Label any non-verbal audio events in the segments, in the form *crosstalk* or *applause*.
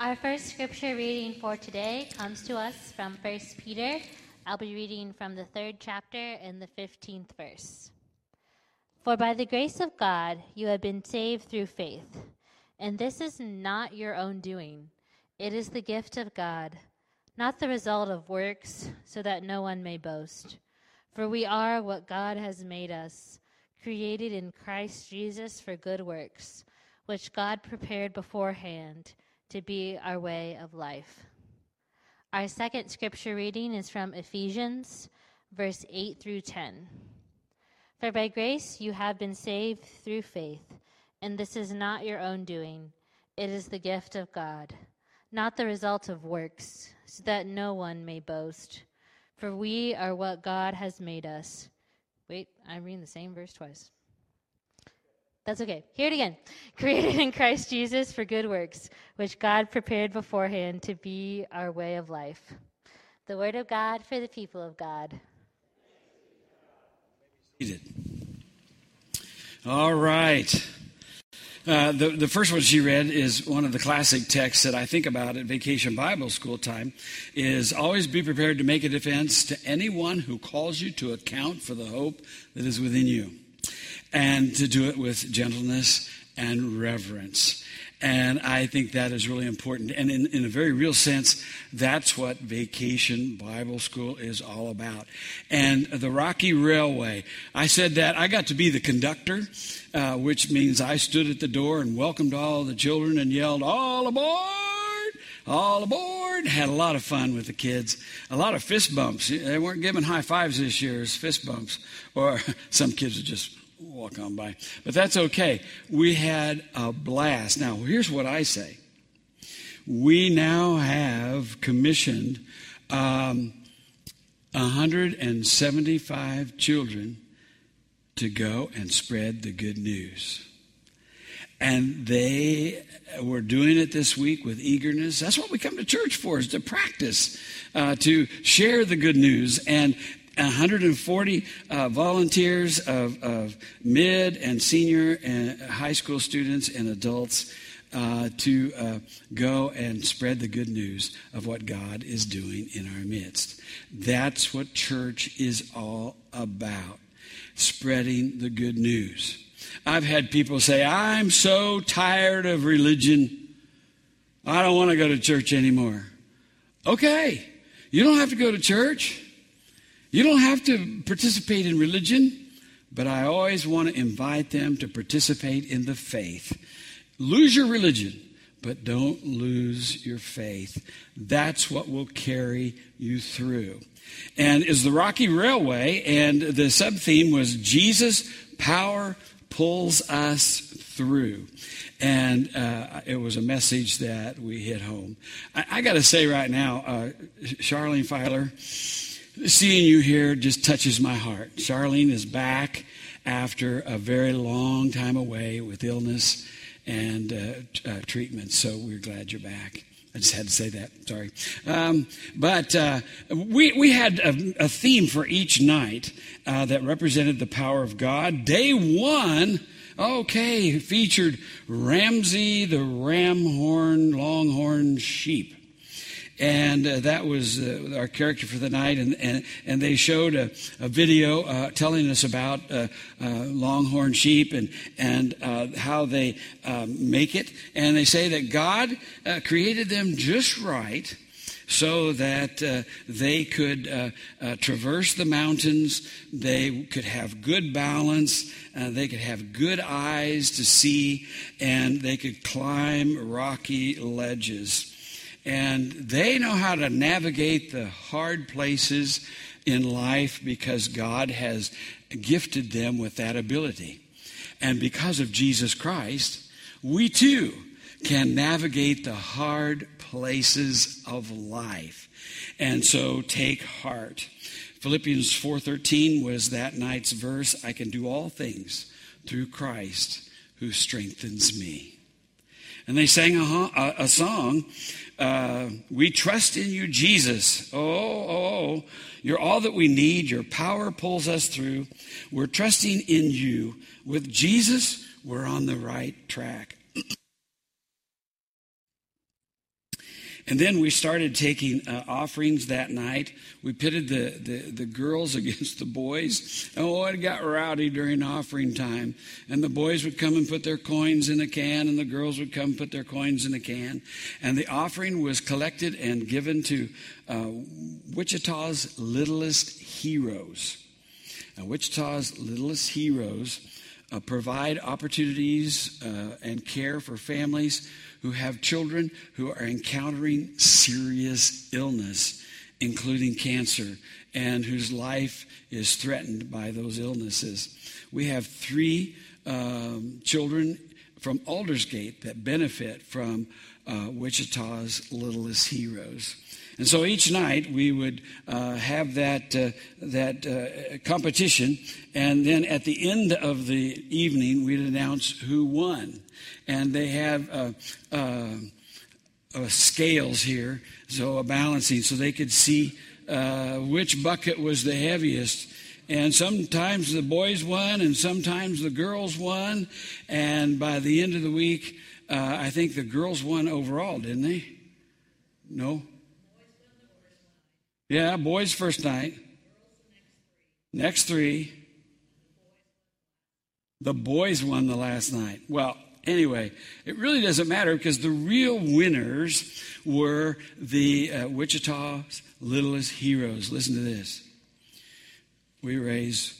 Our first scripture reading for today comes to us from 1 Peter. I'll be reading from the third chapter and the 15th verse. For by the grace of God you have been saved through faith, and this is not your own doing, it is the gift of God, not the result of works, so that no one may boast. For we are what God has made us, created in Christ Jesus for good works, which God prepared beforehand to be our way of life. Our second scripture reading is from Ephesians, verse 8 through 10. For by grace you have been saved through faith, and this is not your own doing, it is the gift of God, not the result of works, so that no one may boast. For we are what God has made us. Wait, I'm reading the same verse twice. That's okay. Hear it again. *laughs* Created in Christ Jesus for good works, which God prepared beforehand to be our way of life. The word of God for the people of God. All right. Uh, the, the first one she read is one of the classic texts that I think about at vacation Bible school time is always be prepared to make a defense to anyone who calls you to account for the hope that is within you and to do it with gentleness and reverence. And I think that is really important. And in, in, a very real sense, that's what Vacation Bible School is all about. And the Rocky Railway, I said that I got to be the conductor, uh, which means I stood at the door and welcomed all the children and yelled, All aboard! All aboard! Had a lot of fun with the kids. A lot of fist bumps. They weren't giving high fives this year as fist bumps. Or *laughs* some kids are just walk on by. But that's okay. We had a blast. Now, here's what I say we now have commissioned um, 175 children to go and spread the good news. And they were doing it this week with eagerness. That's what we come to church for, is to practice, uh, to share the good news. And 140 uh, volunteers of, of, mid and senior and high school students and adults uh, to uh, go and spread the good news of what God is doing in our midst. That's what church is all about spreading the good news. I've had people say, I'm so tired of religion. I don't want to go to church anymore. Okay, you don't have to go to church. You don't have to participate in religion, but I always want to invite them to participate in the faith. Lose your religion, but don't lose your faith. That's what will carry you through. And is the Rocky Railway, and the sub theme was Jesus, power pulls us through. And uh, it was a message that we hit home. I, I got to say right now, uh, Charlene Filer, Seeing you here just touches my heart. Charlene is back after a very long time away with illness and uh, uh, treatment, so we're glad you're back. I just had to say that. Sorry. Um, but uh, we, we had a, a, theme for each night uh, that represented the power of God. Day one, okay, featured Ramsey the ram Ramhorn Longhorn Sheep and uh, that was uh, our character for the night. And, and, and they showed a, a video uh, telling us about uh, uh, longhorn sheep and, and uh, how they um, make it. And they say that God created them just right so that uh, they could uh, uh, traverse the mountains, they could have good balance, they could have good eyes to see, and they could climb rocky ledges. And they know how to navigate the hard places in life because God has gifted them with that ability. And because of Jesus Christ, we too can navigate the hard places of life. And so take heart. Philippians 4:13 was that night's verse, I can do all things through Christ who strengthens me. And they sang a, a, a song uh, we trust in you, Jesus. Oh, oh, oh, you're all that we need. Your power pulls us through. We're trusting in you. With Jesus, we're on the right track. *clears throat* And then we started taking uh, offerings that night. We pitted the, the, the, girls *laughs* against the boys. Oh, it got rowdy during offering time. And the boys would come and put their coins in a can, and the girls would come put their coins in a can. And the offering was collected and given to uh, Wichita's littlest heroes. Now, Wichita's littlest heroes uh, provide opportunities uh, and care for families who have children who are encountering serious illness, including cancer, and whose life is threatened by those illnesses. We have three um, children from Aldersgate that benefit from uh, Wichita's Littlest Heroes. And so each night we would uh, have that, uh, that uh, competition, and then at the end of the evening, we'd announce who won. And they have uh, uh, uh, scales here, so a balancing, so they could see which bucket was the heaviest. And sometimes the boys won, and sometimes the girls won. And by the end of the week, I think the girls won overall, didn't they? No? Yeah, boys first night. Next three. The boys won the last night. Well, anyway, it really doesn't matter because the real winners were the uh, Wichita's littlest heroes. Listen to this. We raised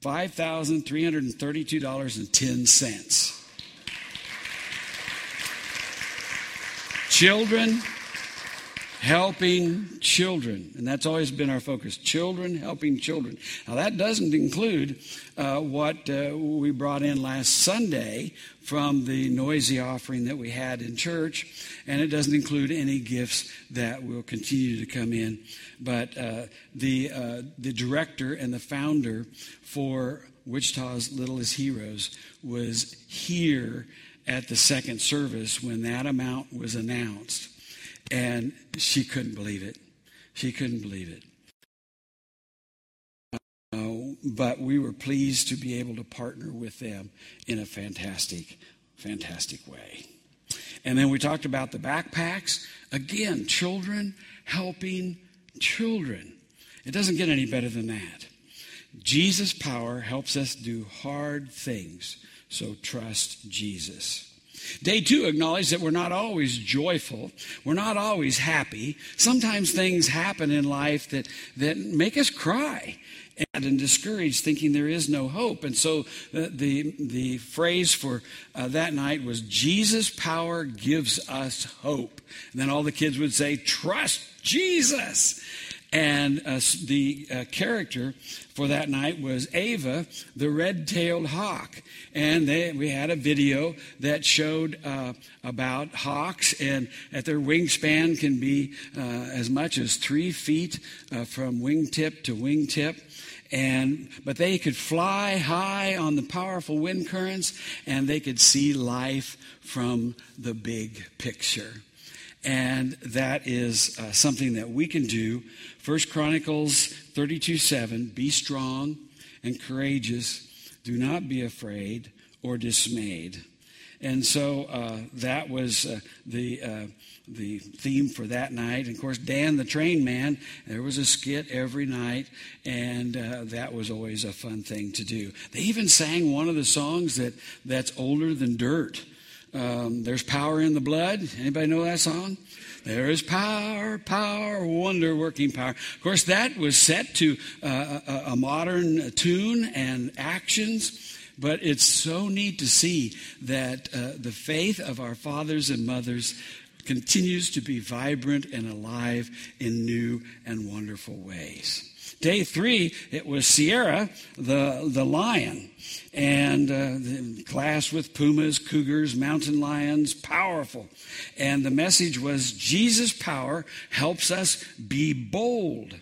$5,332.10. Children helping children. And that's always been our focus children helping children. Now, that doesn't include uh, what uh, we brought in last Sunday from the noisy offering that we had in church, and it doesn't include any gifts that will continue to come in. But uh, the, uh, the director and the founder for Wichita's Littlest Heroes was here at the second service when that amount was announced. And she couldn't believe it. She couldn't believe it. Uh, but we were pleased to be able to partner with them in a fantastic, fantastic way. And then we talked about the backpacks. Again, children helping children. It doesn't get any better than that. Jesus' power helps us do hard things, so trust Jesus. Day two acknowledged that we're not always joyful. We're not always happy. Sometimes things happen in life that, that make us cry and, discouraged, thinking there is no hope. And so the, the, the phrase for uh, that night was Jesus' power gives us hope. And then all the kids would say, Trust Jesus. And uh, the uh, character for that night was Ava, the red tailed hawk. And they, we had a video that showed uh, about hawks, and that their wingspan can be uh, as much as three feet uh, from wingtip to wingtip and but they could fly high on the powerful wind currents and they could see life from the big picture and that is uh, something that we can do. First Chronicles 32 7 Be strong and courageous, do not be afraid or dismayed. And so uh, that was uh, the, uh, the theme for that night. And of course, Dan the Train Man, there was a skit every night, and uh, that was always a fun thing to do. They even sang one of the songs that, that's older than dirt. Um, there's power in the blood. Anybody know that song? There is power, power, wonder working power. Of course, that was set to uh, a, a modern tune and actions. But it's so neat to see that uh, the faith of our fathers and mothers continues to be vibrant and alive in new and wonderful ways. Day three, it was Sierra, the, the lion, and uh, class with pumas, cougars, mountain lions, powerful. And the message was Jesus' power helps us be bold.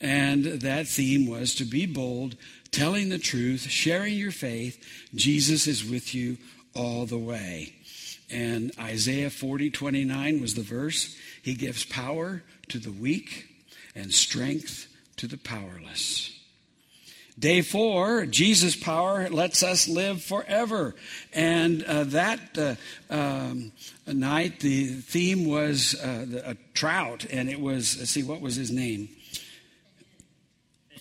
And that theme was to be bold, telling the truth, sharing your faith. Jesus is with you all the way. And Isaiah 40, 29 was the verse. He gives power to the weak and strength to the powerless. Day four, Jesus' power lets us live forever. And uh, that uh, um, night, the theme was uh, the, a trout, and it was, see, what was his name?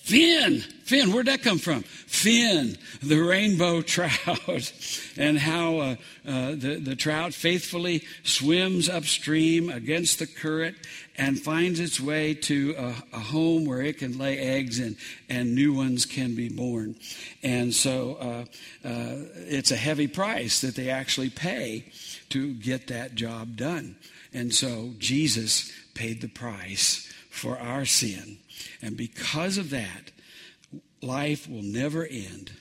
Finn, Finn, where'd that come from? Finn, the rainbow *laughs* trout, and how uh, uh, the, the trout faithfully swims upstream against the current and finds its way to a, a, home where it can lay eggs and, and new ones can be born. And so uh, uh it's a heavy price that they actually pay to get that job done. And so Jesus paid the price for our sin. And because of that, life will never end,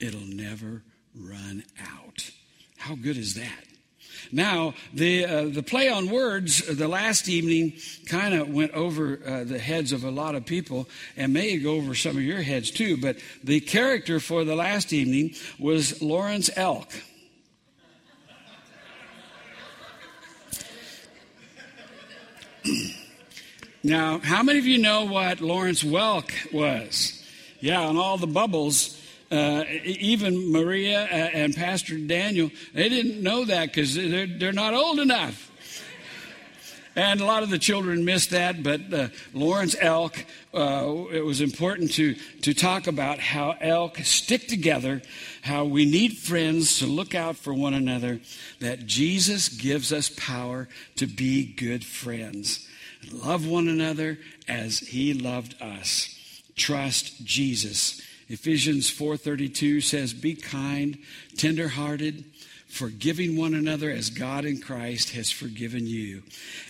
it'll never run out. How good is that? Now, the, uh, the play on words uh, the last evening kind of went over uh, the heads of a lot of people and may go over some of your heads too, but the character for the last evening was Lawrence Elk. *clears throat* Now, how many of you know what Lawrence Welk was? Yeah, and all the bubbles. Uh, even Maria uh, and Pastor Daniel, they didn't know that because they're, they're not old enough. And a lot of the children missed that, but uh, Lawrence Elk, uh, it was important to, to talk about how elk stick together, how we need friends to look out for one another, that Jesus gives us power to be good friends love one another as he loved us. Trust Jesus. Ephesians 4:32 says be kind, tender-hearted, forgiving one another as God in Christ has forgiven you.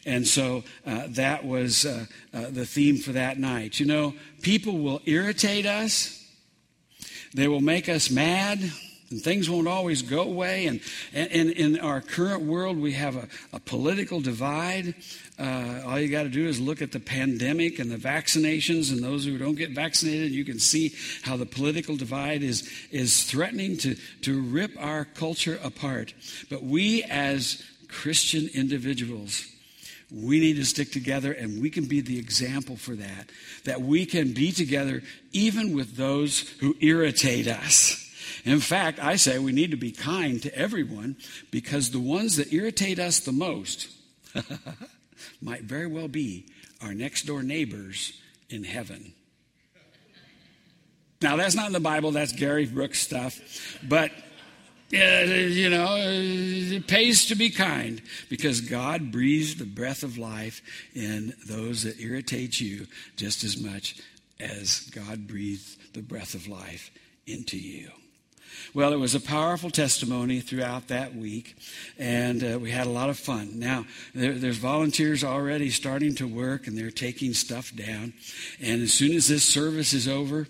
And so uh, that was uh, uh, the theme for that night. You know, people will irritate us. They will make us mad and things won't always go away. And, and, in our current world, we have a, a political divide. Uh, all you got to do is look at the pandemic and the vaccinations, and those who don't get vaccinated, you can see how the political divide is, is threatening to, to rip our culture apart. But we, as Christian individuals, we need to stick together and we can be the example for that. That we can be together even with those who irritate us. In fact, I say we need to be kind to everyone because the ones that irritate us the most *laughs* might very well be our next door neighbors in heaven. Now, that's not in the Bible, that's Gary Brooks stuff, but. Uh, you know, it pays to be kind because God breathes the breath of life in those that irritate you just as much as God breathed the breath of life into you. Well, it was a powerful testimony throughout that week, and uh, we had a lot of fun. Now, there, there's volunteers already starting to work, and they're taking stuff down. And as soon as this service is over,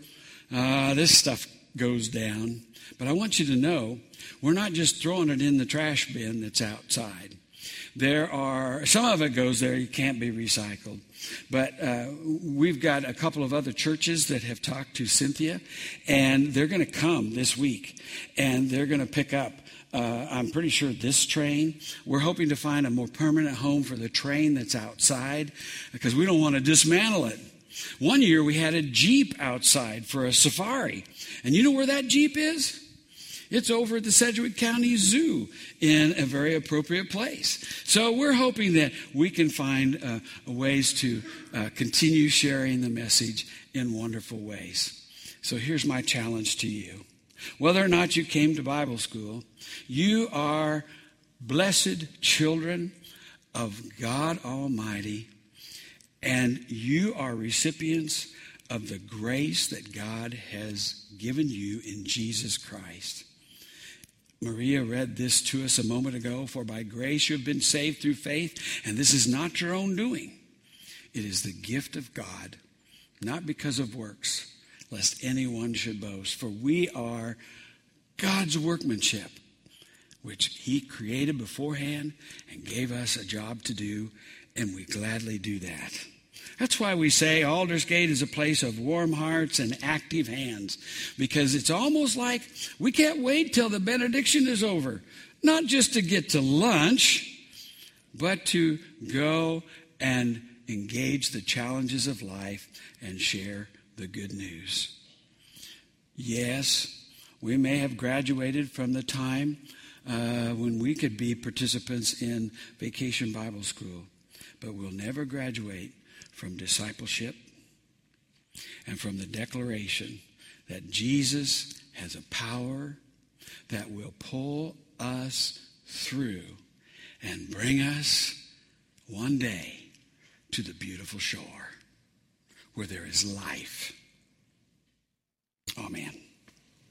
uh, this stuff goes down. But I want you to know we're not just throwing it in the trash bin that's outside. There are, some of it goes there, you can't be recycled. But uh, we've got a couple of other churches that have talked to Cynthia, and they're going to come this week, and they're going to pick up. Uh, I'm pretty sure this train. We're hoping to find a more permanent home for the train that's outside because we don't want to dismantle it. One year we had a Jeep outside for a safari. And you know where that Jeep is? It's over at the Sedgwick County Zoo in a very appropriate place. So we're hoping that we can find uh, ways to uh, continue sharing the message in wonderful ways. So here's my challenge to you. Whether or not you came to Bible school, you are blessed children of God Almighty, and you are recipients of the grace that God has given you in Jesus Christ. Maria read this to us a moment ago. For by grace you have been saved through faith, and this is not your own doing. It is the gift of God, not because of works, lest anyone should boast. For we are God's workmanship, which He created beforehand and gave us a job to do, and we gladly do that. That's why we say Aldersgate is a place of warm hearts and active hands, because it's almost like we can't wait till the benediction is over, not just to get to lunch, but to go and engage the challenges of life and share the good news. Yes, we may have graduated from the time uh, when we could be participants in vacation Bible school, but we'll never graduate from discipleship and from the declaration that Jesus has a power that will pull us through and bring us one day to the beautiful shore where there is life. Amen.